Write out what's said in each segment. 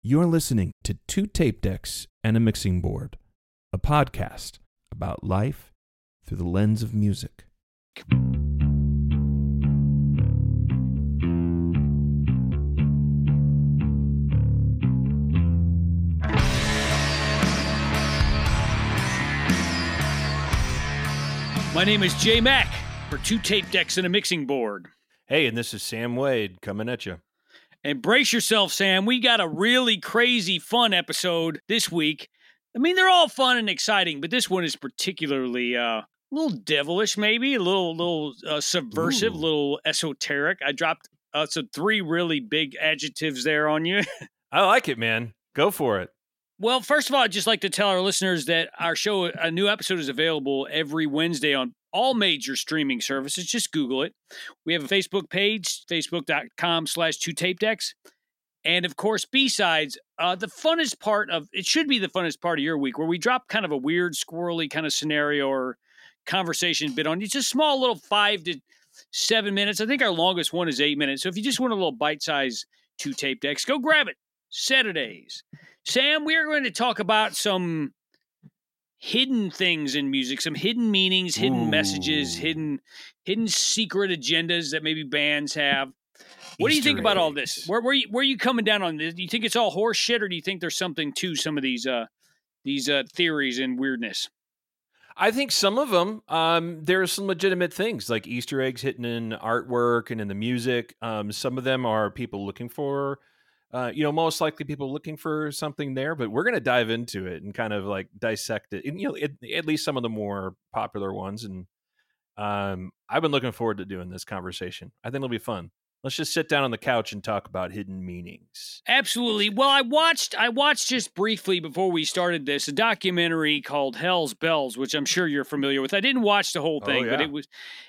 You're listening to Two Tape Decks and a Mixing Board, a podcast about life through the lens of music. My name is Jay Mack for Two Tape Decks and a Mixing Board. Hey, and this is Sam Wade coming at you. And brace yourself, Sam. We got a really crazy, fun episode this week. I mean, they're all fun and exciting, but this one is particularly uh, a little devilish, maybe a little, little uh, subversive, a little esoteric. I dropped uh, some three really big adjectives there on you. I like it, man. Go for it. Well, first of all, I'd just like to tell our listeners that our show, a new episode is available every Wednesday on all major streaming services. Just Google it. We have a Facebook page, facebook.com slash two tape decks. And of course, B-sides, uh, the funnest part of, it should be the funnest part of your week where we drop kind of a weird, squirrely kind of scenario or conversation bit on. It's a small little five to seven minutes. I think our longest one is eight minutes. So if you just want a little bite-size two tape decks, go grab it. Saturdays. Sam, we are going to talk about some hidden things in music, some hidden meanings, hidden messages, hidden hidden secret agendas that maybe bands have. What do you Easter think about all this? Where where you, where are you coming down on this? Do you think it's all horse shit, or do you think there's something to some of these uh these uh theories and weirdness? I think some of them, um, there are some legitimate things like Easter eggs hidden in artwork and in the music. Um, some of them are people looking for, uh, you know, most likely people looking for something there. But we're going to dive into it and kind of like dissect it, and you know, at, at least some of the more popular ones. And um, I've been looking forward to doing this conversation. I think it'll be fun. Let's just sit down on the couch and talk about hidden meanings. Absolutely. Well, I watched I watched just briefly before we started this a documentary called Hell's Bells, which I'm sure you're familiar with. I didn't watch the whole Oh, thing, but it was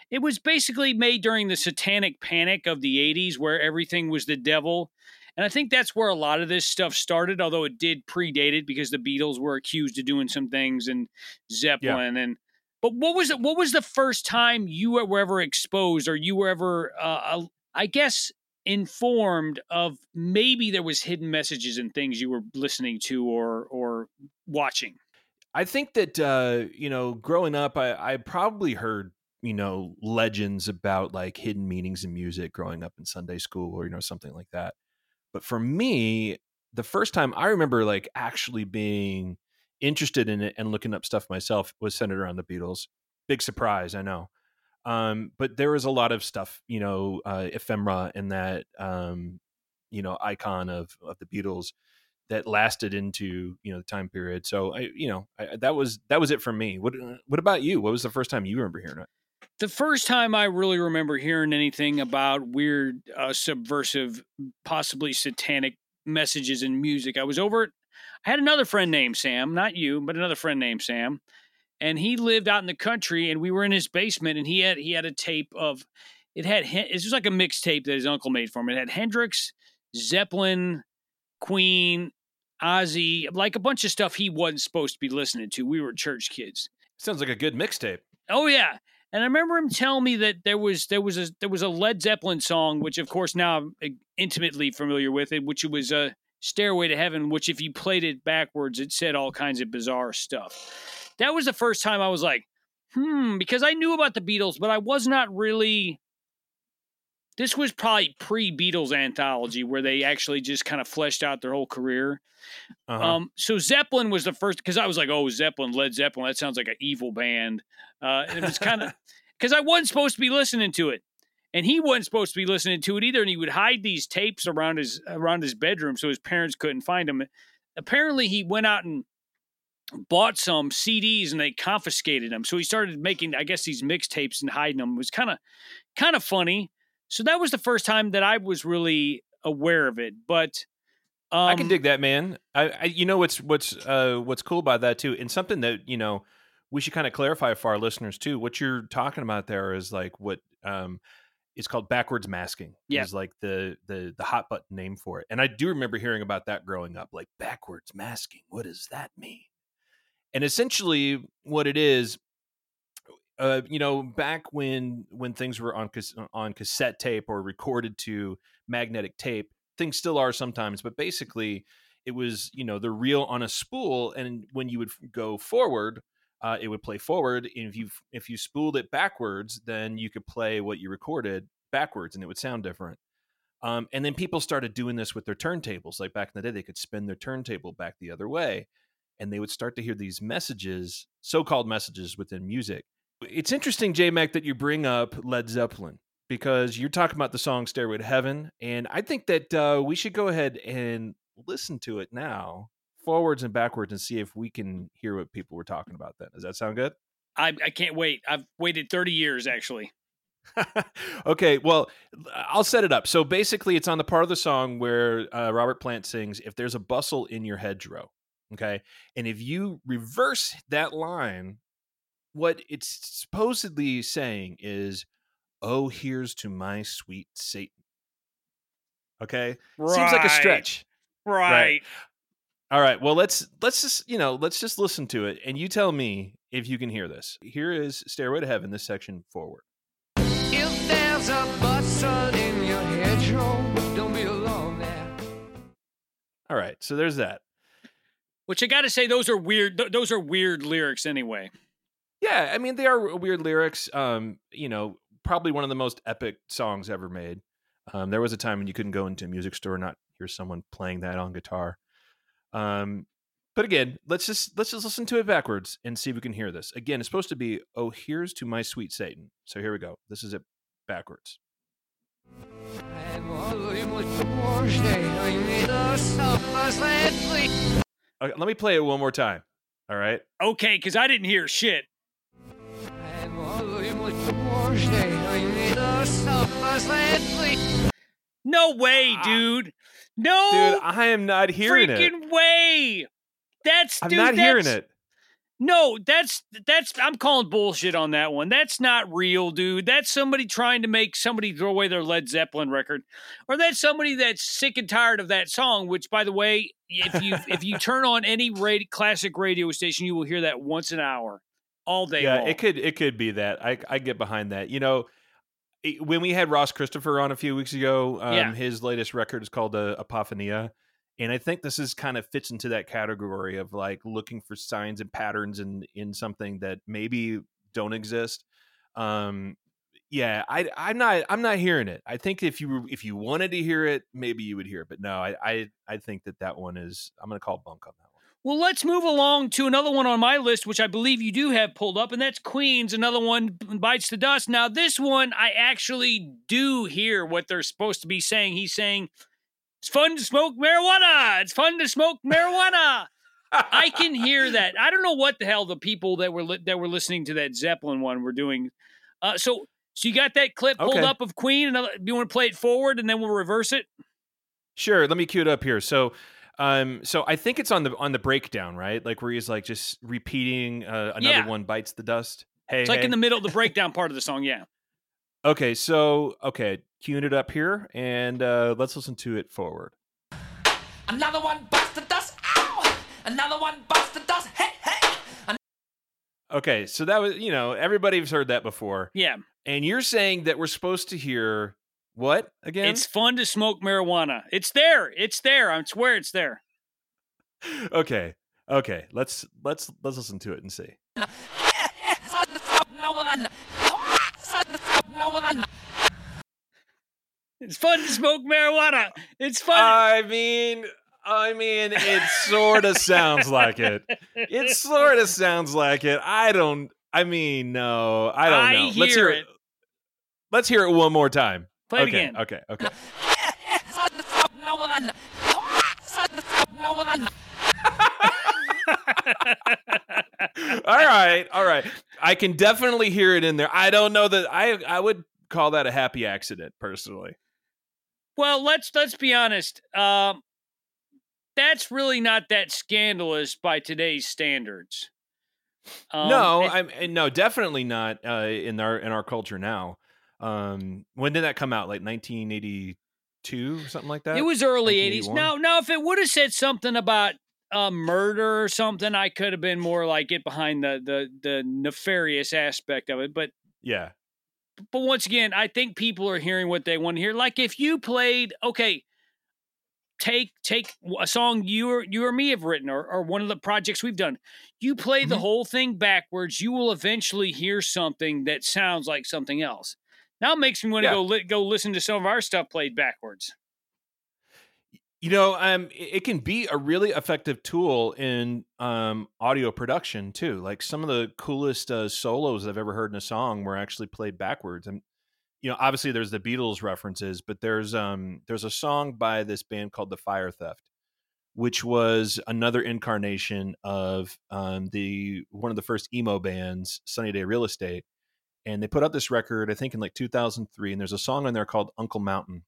it was basically made during the satanic panic of the 80s where everything was the devil. And I think that's where a lot of this stuff started, although it did predate it because the Beatles were accused of doing some things and Zeppelin and but what was it what was the first time you were ever exposed or you were ever uh, I guess informed of maybe there was hidden messages and things you were listening to or or watching. I think that uh, you know, growing up, I, I probably heard you know legends about like hidden meanings in music growing up in Sunday school or you know something like that. But for me, the first time I remember like actually being interested in it and looking up stuff myself was centered around the Beatles. Big surprise, I know. Um, but there was a lot of stuff, you know, uh, ephemera and that, um, you know, icon of of the Beatles that lasted into you know the time period. So I, you know, I, that was that was it for me. What what about you? What was the first time you remember hearing it? The first time I really remember hearing anything about weird, uh, subversive, possibly satanic messages in music, I was over. At, I had another friend named Sam, not you, but another friend named Sam, and he lived out in the country, and we were in his basement, and he had he had a tape of. It had it was like a mixtape that his uncle made for him. It had Hendrix, Zeppelin, Queen, Ozzy, like a bunch of stuff he wasn't supposed to be listening to. We were church kids. Sounds like a good mixtape. Oh yeah. And I remember him telling me that there was there was a there was a Led Zeppelin song, which of course now I'm uh, intimately familiar with it, which was a Stairway to Heaven, which if you played it backwards, it said all kinds of bizarre stuff. That was the first time I was like, hmm, because I knew about the Beatles, but I was not really. This was probably pre Beatles anthology where they actually just kind of fleshed out their whole career. Uh-huh. Um, so Zeppelin was the first because I was like, oh, Zeppelin, Led Zeppelin, that sounds like an evil band. Uh, and it was kind of because I wasn't supposed to be listening to it, and he wasn't supposed to be listening to it either. And he would hide these tapes around his around his bedroom so his parents couldn't find them. Apparently, he went out and bought some CDs and they confiscated them. So he started making, I guess, these mixtapes and hiding them. It was kind of kind of funny. So that was the first time that I was really aware of it. But um, I can dig that, man. I, I you know what's what's uh what's cool about that too, and something that you know we should kind of clarify for our listeners too. What you're talking about there is like what um it's called backwards masking. Yeah. is like the the the hot button name for it. And I do remember hearing about that growing up. Like backwards masking, what does that mean? And essentially, what it is, uh, you know, back when when things were on on cassette tape or recorded to magnetic tape, things still are sometimes. But basically, it was you know the reel on a spool, and when you would go forward, uh, it would play forward. And if you if you spooled it backwards, then you could play what you recorded backwards, and it would sound different. Um, and then people started doing this with their turntables. Like back in the day, they could spin their turntable back the other way, and they would start to hear these messages, so-called messages within music. It's interesting, J Mac, that you bring up Led Zeppelin because you're talking about the song "Stairway to Heaven," and I think that uh, we should go ahead and listen to it now, forwards and backwards, and see if we can hear what people were talking about. Then, does that sound good? I, I can't wait. I've waited 30 years actually. okay, well, I'll set it up. So basically, it's on the part of the song where uh, Robert Plant sings, "If there's a bustle in your hedgerow." Okay, and if you reverse that line, what it's supposedly saying is, "Oh, here's to my sweet Satan." Okay, Right. seems like a stretch. Right. All right, well let's let's just you know let's just listen to it, and you tell me if you can hear this. Here is "Stairway to Heaven." This section forward. If there's a bustle in your hedgerow, don't be alone there. All right, so there's that. Which I got to say, those are weird. th- those are weird lyrics anyway. Yeah, I mean they are weird lyrics. Um, you know, probably one of the most epic songs ever made. Um, there was a time when you couldn't go into a music store and not hear someone playing that on guitar. Um, but again, let's just let's just listen to it backwards and see if we can hear this. Again, it's supposed to be "Oh, here's to my sweet Satan." So here we go. This is it backwards. Okay, let me play it one more time. All right. Okay, because I didn't hear shit. No way, Ah. dude. No Dude, I am not hearing it. freaking way. That's I'm dude, not hearing it. No, that's that's I'm calling bullshit on that one. That's not real, dude. That's somebody trying to make somebody throw away their Led Zeppelin record. Or that's somebody that's sick and tired of that song, which by the way, if you if you turn on any radio, classic radio station, you will hear that once an hour. All day yeah, long. it could it could be that. I I get behind that. You know, when we had Ross Christopher on a few weeks ago, um, Yeah. his latest record is called uh, Apophenia, and I think this is kind of fits into that category of like looking for signs and patterns in in something that maybe don't exist. Um, yeah, I I'm not I'm not hearing it. I think if you if you wanted to hear it, maybe you would hear it, but no, I I, I think that that one is I'm gonna call bunk on that. Well, let's move along to another one on my list, which I believe you do have pulled up, and that's Queen's. Another one bites the dust. Now, this one I actually do hear what they're supposed to be saying. He's saying it's fun to smoke marijuana. It's fun to smoke marijuana. I can hear that. I don't know what the hell the people that were li- that were listening to that Zeppelin one were doing. Uh, so, so you got that clip pulled Okay. up of Queen. Do you want to play it forward, and then we'll reverse it? Sure, let me cue it up here. So, um, so I think it's on the on the breakdown, right? Like where he's like just repeating uh, another Yeah. one bites the dust. Hey, It's like hey. in the middle of the breakdown part of the song. Yeah. okay, so okay, cueing it up here, and uh, let's listen to it forward. Another one bites the dust. Ow! Another one bites the dust. Hey, hey! Okay, so that was you know everybody's heard that before, Yeah. and you're saying that we're supposed to hear what again? It's fun to smoke marijuana. It's there. It's there. I swear it's there. okay, okay. Let's let's let's listen to it and see. No one. No one. It's fun to smoke marijuana. It's fun. I mean, I mean, it sort of sounds like it. It sort of sounds like it. I don't. I mean, no, I don't I know. Let's hear hear it. Let's hear it one more time. Play it again. okay, okay. No one. No one. all right, all right. I can definitely hear it in there. I don't know that I. I would call that a happy accident, personally. well, let's let's be honest. Um, that's really not that scandalous by today's standards. Um, no, I'm no, definitely not uh, in our in our culture now. Um, when did that come out? Like 1982, or something like that. it was early '80s. 1981? Now, now, if it would have said something about uh, murder or something, I could have been more like get behind the the the nefarious aspect of it. But Yeah. but once again, I think people are hearing what they want to hear. Like if you played, okay, take take a song you or you or me have written or, or one of the projects we've done. You play the Mhm. whole thing backwards, you will eventually hear something that sounds like something else. Now it makes me want to Yeah. go li- go listen to some of our stuff played backwards. You know, um, it can be a really effective tool in um, audio production too. Like some of the coolest uh, solos I've ever heard in a song were actually played backwards. And you know, obviously there's the Beatles references, but there's um, there's a song by this band called the Fire Theft, which was another incarnation of um, the one of the first emo bands, Sunny Day Real Estate. And they put out this record, I think, in like 2003. And there's a song on there called Uncle Mountain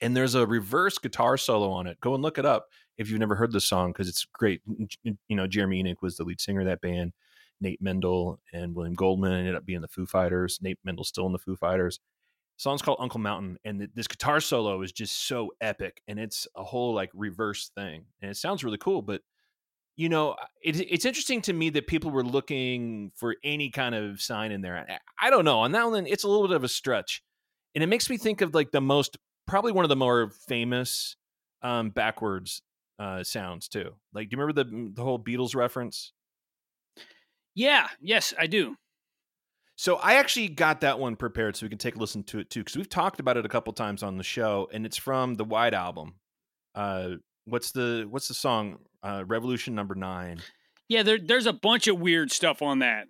and there's a reverse guitar solo on it. Go and look it up if you've never heard the song because it's great. You know, Jeremy Enigk was the lead singer of that band. Nate Mendel and William Goldman ended up being the Foo Fighters. Nate Mendel's still in the Foo Fighters. The song's called Uncle Mountain, and th- this guitar solo is just so epic, and it's a whole like reverse thing, and it sounds really cool. But you know, it, it's interesting to me that people were looking for any kind of sign in there. I, I don't know. On that one, it's a little bit of a stretch, and it makes me think of like the most probably one of the more famous um backwards uh sounds too like do you remember the the whole beatles reference Yeah, yes, I do. so i actually got that one prepared so we can take a listen to it too because we've talked about it a couple times on the show and it's from the white album uh what's the what's the song uh revolution number nine Yeah, there, there's a bunch of weird stuff on that.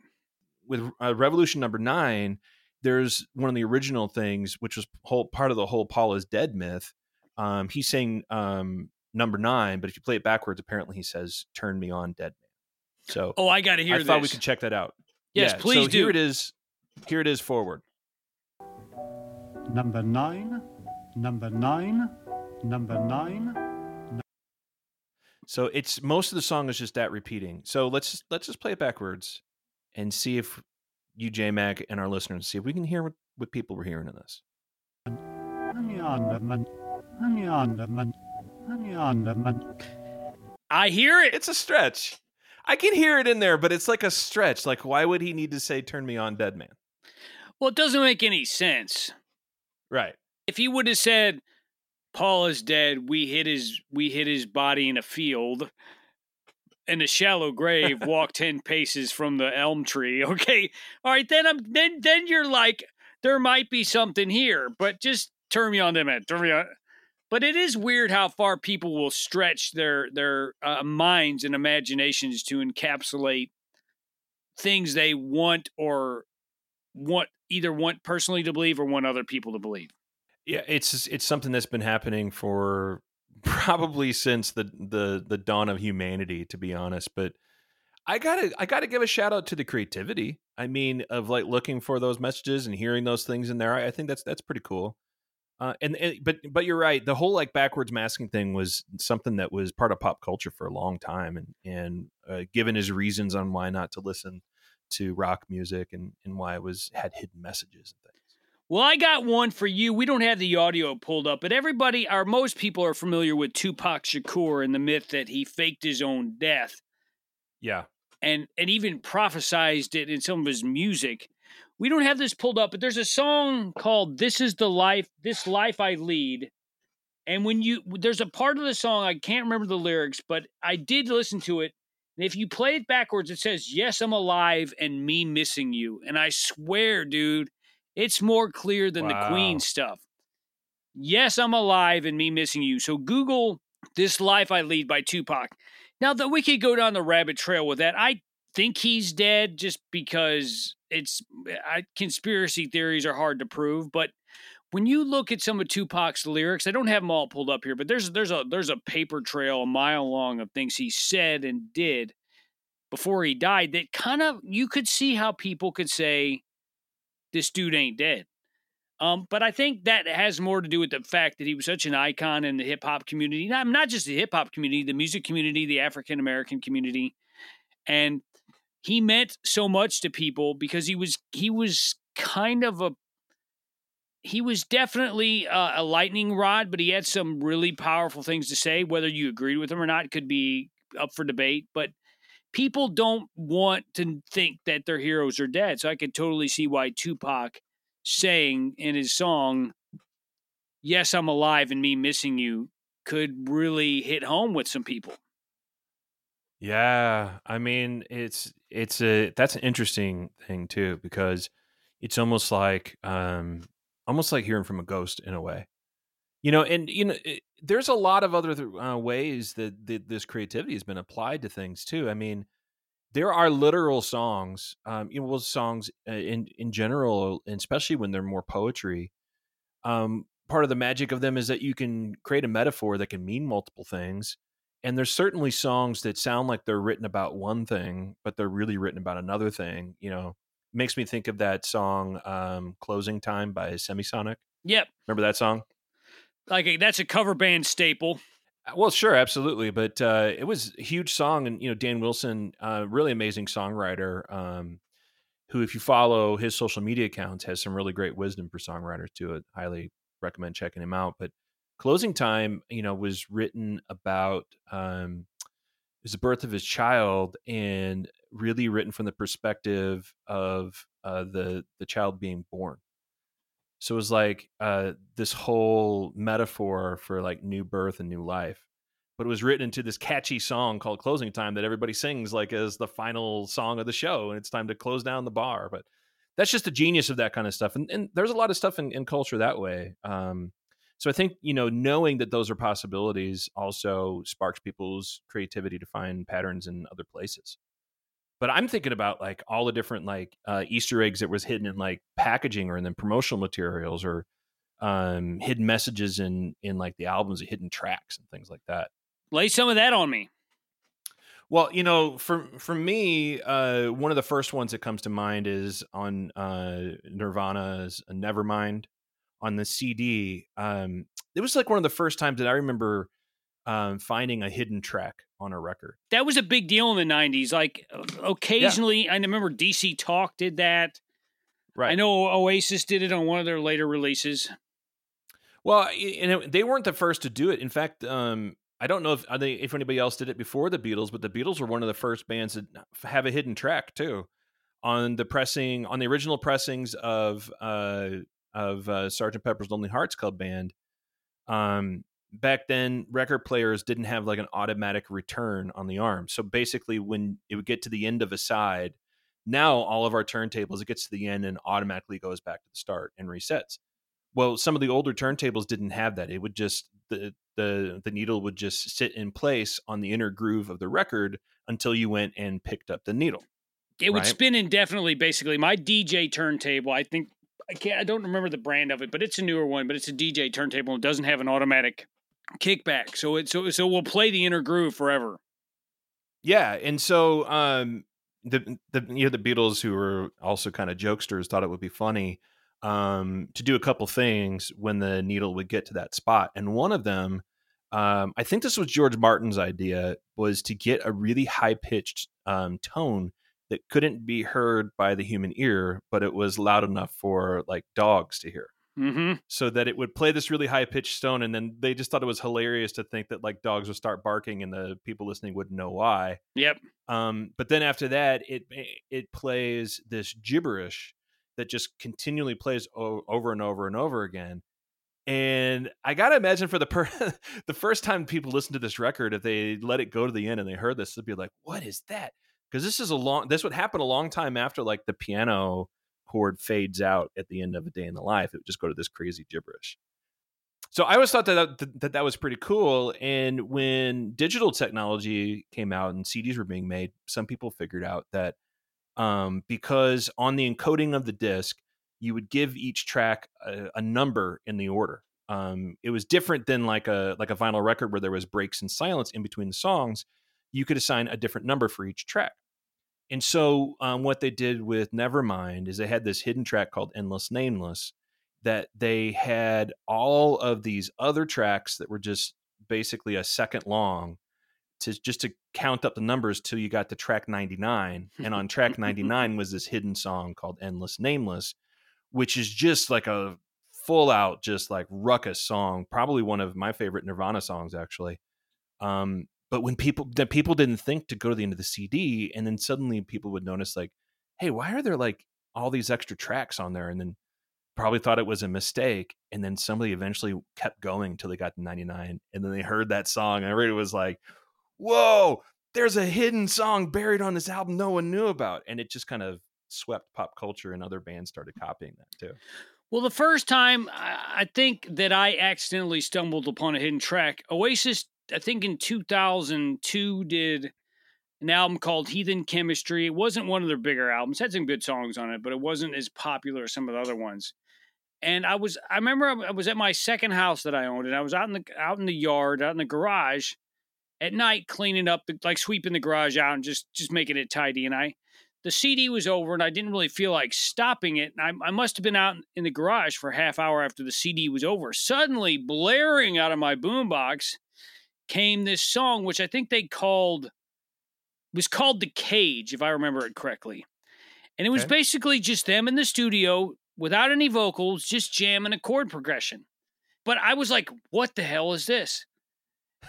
with uh, revolution number nine there's one of the original things which was whole part of the whole paul is dead myth um he's saying um number nine but if you play it backwards apparently he says turn me on dead man so Oh, I got to hear i this. thought we could check that out Yes, Yeah, please so do. here it is here it is forward Number nine, number nine, number nine. So it's most of the song is just that repeating. So let's just let's just play it backwards and see if you j mac and our listeners see if we can hear what, what people were hearing in this. I hear it. it's a stretch. I can hear it in there but it's like a stretch. Like why would he need to say turn me on dead man Well, it doesn't make any sense. right. If he would have said, "Paul is dead. We hit his we hit his body in a field." In a shallow grave, walk ten paces from the elm tree. Okay, all right. Then I'm then then you're like, there might be something here, but just turn me on them. man. Turn me on. But it is weird how far people will stretch their their uh, minds and imaginations to encapsulate things they want or want either want personally to believe or want other people to believe. Yeah it's it's something that's been happening for probably since the the the dawn of humanity to be honest but i gotta i gotta give a shout out to the creativity i mean of like looking for those messages and hearing those things in there i, I think that's that's pretty cool. Uh, and, and but but you're right the whole like backwards masking thing was something that was part of pop culture for a long time and and uh, given his reasons on why not to listen to rock music and and why it was had hidden messages and things Well, I got one for you. We don't have the audio pulled up, but everybody, or most people, are familiar with Tupac Shakur and the myth that he faked his own death yeah and and even prophesized it in some of his music. We don't have this pulled up, but there's a song called "This Is the Life, This Life I Lead." And when you there's a part of the song I can't remember the lyrics, but I did listen to it. And if you play it backwards, it says "Yes, I'm alive" and "Me missing you." And I swear, dude, it's more clear than the Queen stuff. Yes, I'm alive and me missing you. So Google "This Life I Lead" by Tupac. Now that we could go down the rabbit trail with that, I think he's dead just because it's I, conspiracy theories are hard to prove. But when you look at some of Tupac's lyrics, I don't have them all pulled up here, but there's there's a there's a paper trail a mile long of things he said and did before he died that kind of you could see how people could say this dude ain't dead. Um, but I think that has more to do with the fact that he was such an icon in the hip hop community, not not just the hip hop community, the music community, the African American community, and he meant so much to people because he was he was kind of a he was definitely a, a lightning rod, but he had some really powerful things to say. Whether you agreed with him or not could be up for debate, but people don't want to think that their heroes are dead. So I could totally see why Tupac saying in his song, Yes, I'm alive and me missing you could really hit home with some people. Yeah, I mean, it's it's a that's an interesting thing too because it's almost like um almost like hearing from a ghost in a way. You know, and you know, it, there's a lot of other th- uh, ways that, that this creativity has been applied to things too. I mean, there are literal songs, um, you know, well, songs uh, in in general, and especially when they're more poetry. Um, part of the magic of them is that you can create a metaphor that can mean multiple things and there's certainly songs that sound like they're written about one thing but they're really written about another thing you know makes me think of that song um, closing time by semisonic Yep, remember that song like a, that's a cover band staple. Uh, well sure absolutely but uh, it was a huge song and you know dan wilson uh, really amazing songwriter um, who if you follow his social media accounts has some really great wisdom for songwriters too i highly recommend checking him out but closing time you know was written about um it was the birth of his child and really written from the perspective of uh the the child being born so it was like uh this whole metaphor for like new birth and new life but it was written into this catchy song called closing time that everybody sings like as the final song of the show and it's time to close down the bar but that's just the genius of that kind of stuff and, and there's a lot of stuff in, in culture that way um so I think you know knowing that those are possibilities also sparks people's creativity to find patterns in other places. But I'm thinking about like all the different like uh, Easter eggs that was hidden in like packaging or in the promotional materials or um, hidden messages in in like the albums, hidden tracks and things like that. Lay some of that on me. Well, you know, for for me, uh, one of the first ones that comes to mind is on uh, Nirvana's Nevermind on the CD. Um, it was like one of the first times that I remember um, finding a hidden track on a record. That was a big deal in the '90s. Like occasionally, I remember DC Talk did that. Right. I know Oasis did it on one of their later releases. Well, and it, they weren't the first to do it. In fact, um, I don't know if they, if anybody else did it before the Beatles, but the Beatles were one of the first bands that have a hidden track too on the pressing on the original pressings of uh, of uh, Sergeant Pepper's Lonely Hearts Club Band. Um, back then, record players didn't have like an automatic return on the arm. So basically, when it would get to the end of a side, now all of our turntables it gets to the end and automatically goes back to the start and resets. Well, some of the older turntables didn't have that. It would just the the the needle would just sit in place on the inner groove of the record until you went and picked up the needle. It would Right. spin indefinitely. Basically, my DJ turntable. I think I can't. I don't remember the brand of it, but it's a newer one. But it's a DJ turntable. and It doesn't have an automatic kickback, so it so so we'll play the inner groove forever. Yeah, and so um, the the you know the Beatles, who were also kind of jokesters, thought it would be funny um, to do a couple things when the needle would get to that spot, and one of them, um, I think this was George Martin's idea, was to get a really high pitched um, tone that couldn't be heard by the human ear, but it was loud enough for like dogs to hear Mm-hmm. so that it would play this really high pitched tone and then they just thought it was hilarious to think that like dogs would start barking and the people listening wouldn't know why Yep. um, but then after that it it plays this gibberish that just continually plays o- over and over and over again and i gotta imagine for the per- the first time people listen to this record if they let it go to the end and they heard this they'd be like what is that because this is a long this would happen a long time after like the piano chord fades out at the end of a day in the life it would just go to this crazy gibberish. So i always thought that that, that that was pretty cool and when digital technology came out and cds were being made some people figured out that um, because on the encoding of the disc you would give each track a, a number in the order. Um, it was different than like a like a vinyl record where there was breaks and silence in between the songs. You could assign a different number for each track and so, um, what they did with Nevermind is they had this hidden track called Endless Nameless that they had all of these other tracks that were just basically a second long to just to count up the numbers till you got to track 99. And on track 99 was this hidden song called Endless Nameless, which is just like a full out, just like ruckus song. Probably one of my favorite Nirvana songs, actually. Um, but when people that people didn't think to go to the end of the CD, and then suddenly people would notice like, hey, why are there like all these extra tracks on there? And then probably thought it was a mistake, and then somebody eventually kept going until they got to 99, and then they heard that song, and everybody was like, "Whoa, there's a hidden song buried on this album no one knew about," and it just kind of swept pop culture, and other bands started copying that too. Well, the first time I I think that I accidentally stumbled upon a hidden track, Oasis, I think in 2002 did an album called Heathen Chemistry. It wasn't one of their bigger albums. Had some good songs on it, but it wasn't as popular as some of the other ones. And I was I remember I was at my second house that I owned and I was out in the out in the yard, out in the garage at night cleaning up like sweeping the garage out and just just making it tidy and I the CD was over and I didn't really feel like stopping it. And I, I must have been out in the garage for half hour after the CD was over. Suddenly, blaring out of my boombox came this song, which I think they called was called The Cage, if I remember it correctly. And it was Okay. basically just them in the studio without any vocals, just jamming a chord progression. But I was like, what the hell is this?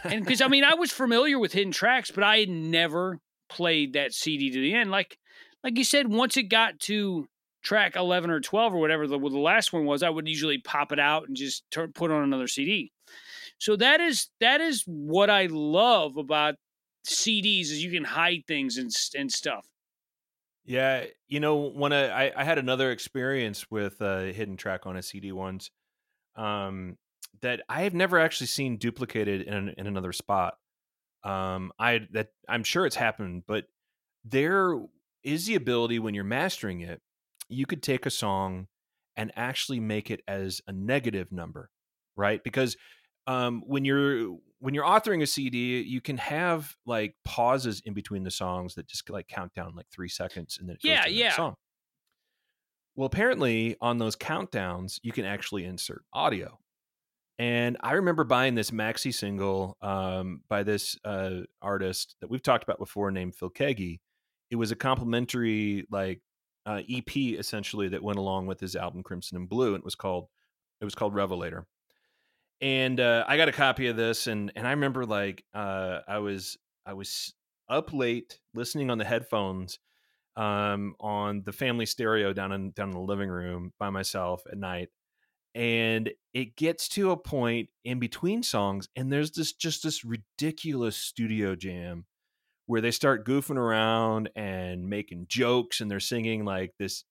And because I mean, I was familiar with hidden tracks, but I had never played that CD to the end. Like, like you said, once it got to track eleven or twelve or whatever the, the last one was, I would usually pop it out and just turn, put on another CD. So that is that is what I love about CDs is you can hide things and and stuff. Yeah, you know, when I, I had another experience with a hidden track on a CD once, um, that I have never actually seen duplicated in in another spot. Um, I that I'm sure it's happened, but there is the ability when you're mastering it, you could take a song and actually make it as a negative number, right? Because um, when you're when you're authoring a CD, you can have like pauses in between the songs that just like count down like three seconds, and then Yeah, yeah. song. Well, apparently on those countdowns, you can actually insert audio. And I remember buying this maxi single um, by this uh, artist that we've talked about before, named Phil Keaggy. It was a complimentary like uh, EP essentially that went along with his album Crimson and Blue, and it was called it was called Revelator. And uh, I got a copy of this, and and I remember like uh, I was I was up late listening on the headphones um, on the family stereo down in down in the living room by myself at night, and it gets to a point in between songs, and there's this just this ridiculous studio jam where they start goofing around and making jokes, and they're singing like this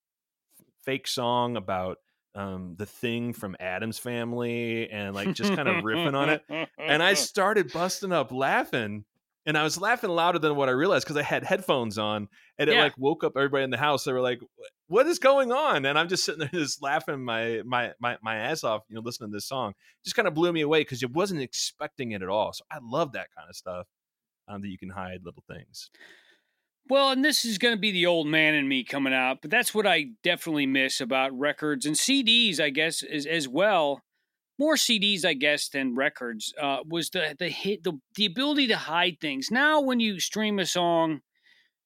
fake song about um, the thing from Addams Family, and like just kind of riffing on it and I started busting up laughing. And I was laughing louder than what I realized because I had headphones on, and it Yeah. like woke up everybody in the house. They were like, "What is going on?" And I'm just sitting there, just laughing my my my my ass off, you know, listening to this song. Just kind of blew me away because I wasn't expecting it at all. So I love that kind of stuff um, that you can hide little things. Well, and this is going to be the old man in me coming out, but that's what I definitely miss about records and CDs, I guess, as, as well. More CDs, I guess, than records uh, was the the hit the the ability to hide things. Now, when you stream a song,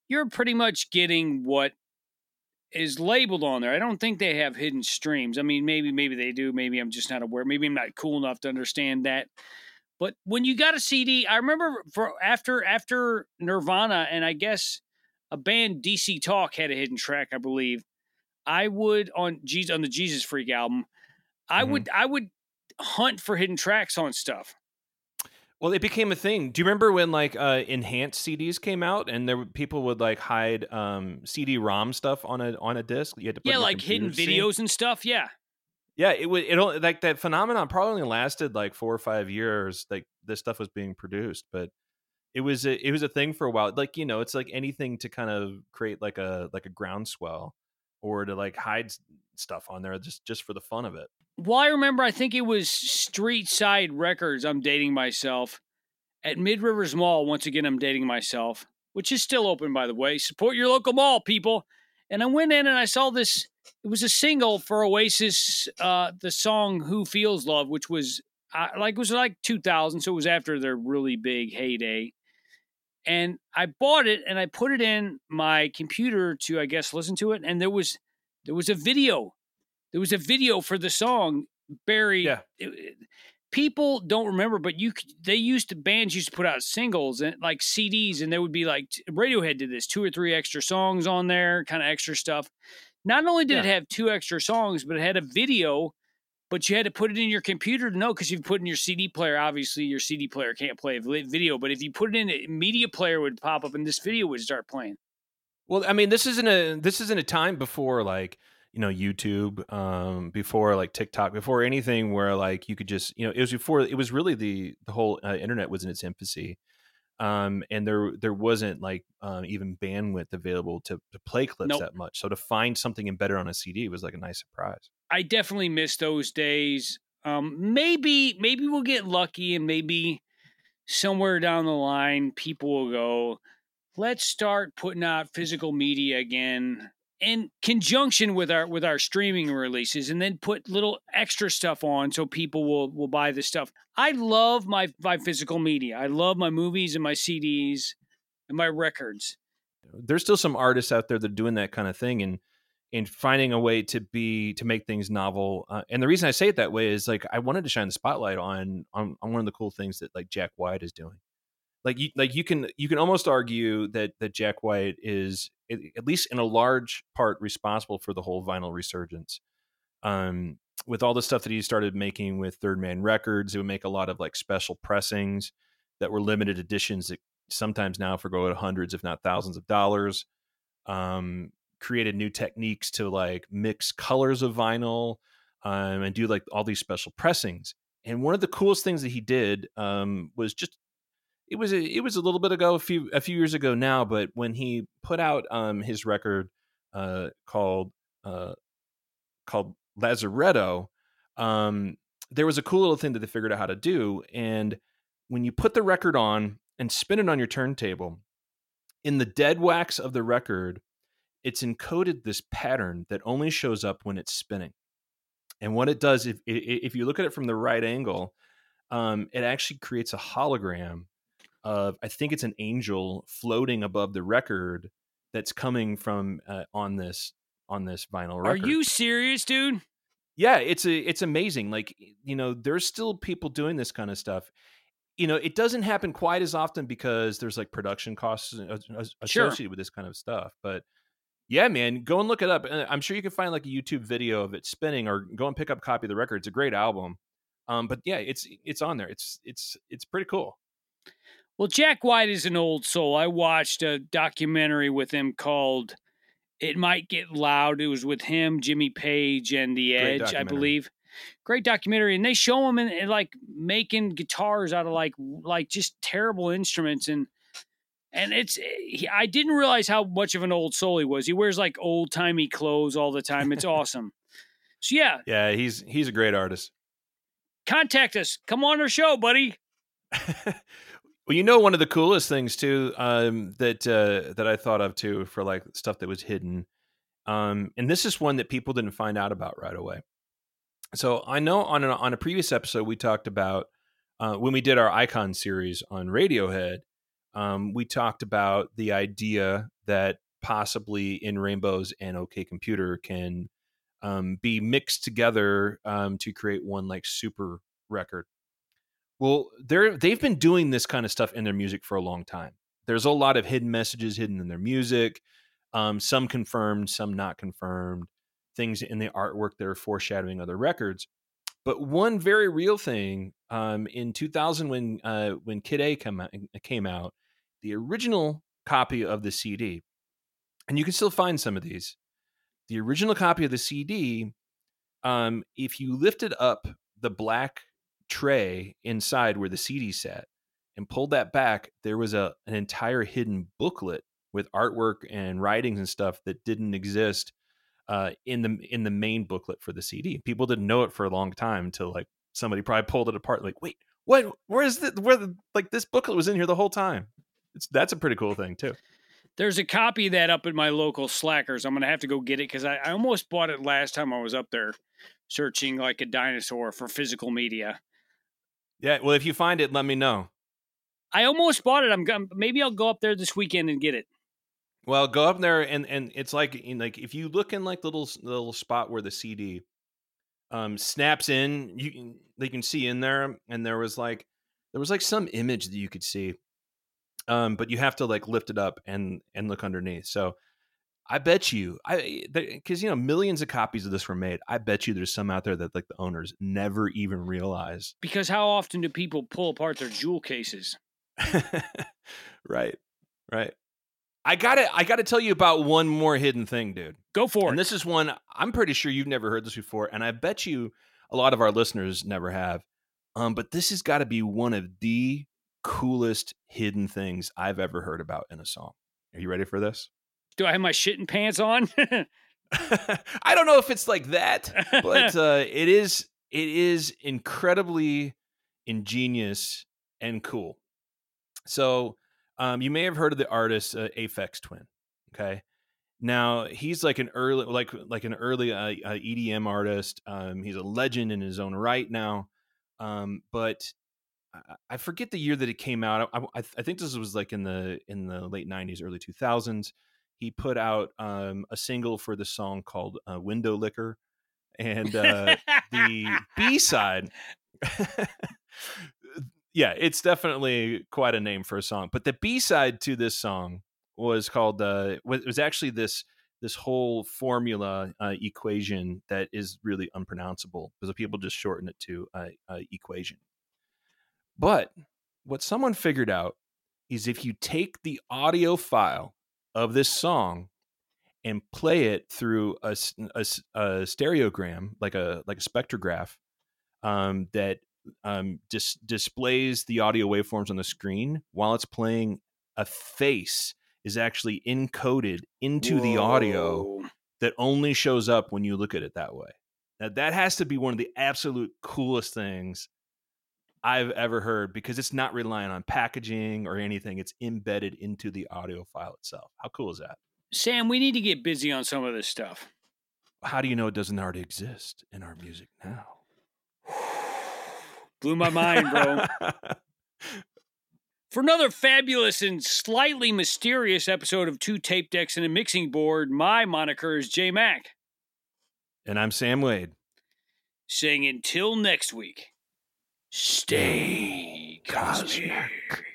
you're pretty much getting what is labeled on there. I don't think they have hidden streams. I mean, maybe maybe they do. Maybe I'm just not aware. Maybe I'm not cool enough to understand that. But when you got a CD, I remember for after after Nirvana and I guess a band DC Talk had a hidden track, I believe. I would on Jesus on the Jesus Freak album, I Mhm. would I would hunt for hidden tracks on stuff. Well, it became a thing. Do you remember when like uh, enhanced CDs came out and there were, people would like hide um, CD-ROM stuff on a on a disc? You had to put Yeah, like hidden videos and stuff. Yeah. Yeah, it was it only like that phenomenon probably only lasted like four or five years. Like this stuff was being produced, but it was a, it was a thing for a while. Like you know, it's like anything to kind of create like a like a groundswell or to like hide stuff on there just just for the fun of it. Well, I remember I think it was Street Side Records. I'm dating myself at Mid Rivers Mall. Once again, I'm dating myself, which is still open, by the way. Support your local mall, people. And I went in and I saw this. It was a single for Oasis, uh, the song "Who Feels Love," which was uh, like it was like 2000, so it was after their really big heyday. And I bought it and I put it in my computer to, I guess, listen to it. And there was there was a video there was a video for the song Barry. Yeah. it- people don't remember, but you they used to bands used to put out singles and like CDs, and there would be like Radiohead did this two or three extra songs on there, kind of extra stuff. Not only did it have two extra songs, but it had a video. But you had to put it in your computer to know because you put in your CD player, obviously your CD player can't play video. But if you put it in, a media player would pop up and this video would start playing. Well, I mean, this isn't a this isn't a time before like you know YouTube, um, before like TikTok, before anything where like you could just you know it was before it was really the the whole uh, internet was in its infancy, um, and there there wasn't like um, even bandwidth available to to play clips Nope. that much. So to find something embedded on a CD was like a nice surprise. I definitely miss those days. Um, maybe maybe we'll get lucky and maybe somewhere down the line people will go, let's start putting out physical media again in conjunction with our with our streaming releases and then put little extra stuff on so people will will buy the stuff. I love my my physical media. I love my movies and my CDs and my records. there's still some artists out there that are doing that kind of thing and and finding a way to be to make things novel uh, and the reason i say it that way is like i wanted to shine the spotlight on, on on one of the cool things that like jack white is doing like you like you can you can almost argue that that jack white is at least in a large part responsible for the whole vinyl resurgence. Um with all the stuff that he started making with third man records it would make a lot of like special pressings that were limited editions that sometimes now forgo at hundreds if not thousands of dollars. Um created new techniques to like mix colors of vinyl um and do like all these special pressings. And one of the coolest things that he did um was just it was a, it was a little bit ago a few a few years ago now but when he put out um his record uh called uh called Lazaretto, um, there was a cool little thing that they figured out how to do. And when you put the record on and spin it on your turntable, in the dead wax of the record, it's encoded this pattern that only shows up when it's spinning. And what it does, if if you look at it from the right angle, um, it actually creates a hologram of I think it's an angel floating above the record that's coming from uh, on this on this vinyl record. Are you serious, dude? yeah it's a it's amazing like you know there's still people doing this kind of stuff you know it doesn't happen quite as often because there's like production costs as- as- Sure. associated with this kind of stuff but yeah man go and look it up i'm sure you can find like a youtube video of it spinning or go and pick up a copy of the record it's a great album um but yeah it's it's on there it's it's it's pretty cool Well, Jack White is an old soul. I watched a documentary with him called It Might Get Loud. It was with him, Jimmy Page, and The Edge, I believe. Great documentary. And they show him in, in, like making guitars out of like like just terrible instruments and and it's eh, he, I didn't realize how much of an old soul he was. He wears like old timey clothes all the time. It's awesome. So yeah, yeah he's he's a great artist contact us. Come on our show, buddy. you know, one of the coolest things too um, that uh, that I thought of too for like stuff that was hidden, um, and this is one that people didn't find out about right away. So I know on a, on a previous episode we talked about uh, when we did our Icon series on Radiohead, um, we talked about the idea that possibly in Rainbows and OK Computer can um, be mixed together um, to create one like super record. Well, they're they've been doing this kind of stuff in their music for a long time. There's a lot of hidden messages hidden in their music, um, some confirmed, some not confirmed. Things in the artwork that are foreshadowing other records. But one very real thing um, in 2000, when uh, when Kid A out, came out, the original copy of the CD, and you can still find some of these. The original copy of the CD, um, if you lifted up the black tray inside where the CD sat and pulled that back, there was a an entire hidden booklet with artwork and writings and stuff that didn't exist uh, in the in the main booklet for the CD. People didn't know it for a long time until like somebody probably pulled it apart. Like, wait, what? Where is the where the, like this booklet was in here the whole time? It's that's a pretty cool thing too. There's a copy of that up at my local Slackers. I'm gonna have to go get it because I, I almost bought it last time I was up there searching like a dinosaur for physical media. Yeah. Well, if you find it, let me know. I almost bought it. I'm gonna maybe I'll go up there this weekend and get it. Well, go up there and and it's like in like if you look in like little little spot where the CD um snaps in, you can they can see in there and there was like there was like some image that you could see. Um but you have to like lift it up and and look underneath. So I bet you, I because you know millions of copies of this were made. I bet you there's some out there that like the owners never even realize. Because how often do people pull apart their jewel cases? right, right. I gotta, I gotta tell you about one more hidden thing, dude. Go for it. And this is one I'm pretty sure you've never heard this before, and I bet you a lot of our listeners never have. Um, but this has got to be one of the coolest hidden things I've ever heard about in a song. Are you ready for this? Do I have my shitting pants on? I don't know if it's like that, but uh, it is. It is incredibly ingenious and cool. So, um, you may have heard of the artist uh, Aphex Twin. Okay, now he's like an early, like like an early uh, uh, EDM artist. Um, he's a legend in his own right now. Um, but I- I forget the year that it came out. I, I, I think this was like in the in the late '90s, early 2000s. He put out um, a single for the song called uh, "Windowlicker," and uh, the B side. yeah, it's definitely quite a name for a song. But the B side to this song was called uh was, was actually this this whole formula uh, equation that is really unpronounceable because people just shorten it to uh, uh, equation. But what someone figured out is if you take the audio file of this song and play it through a a stereogram, like a like a spectrograph, um, that um, dis- displays the audio waveforms on the screen while it's playing, a face is actually encoded into the audio that only shows up when you look at it that way. Now that has to be one of the absolute coolest things I've ever heard because it's not relying on packaging or anything. It's embedded into the audio file itself. How cool is that? Sam, we need to get busy on some of this stuff. How do you know it doesn't already exist in our music now? Blew my mind, bro. For another fabulous and slightly mysterious episode of Two Tape Decks and a Mixing Board, my moniker is J Mac, and I'm Sam Wade. saying until next week, stay cosmic.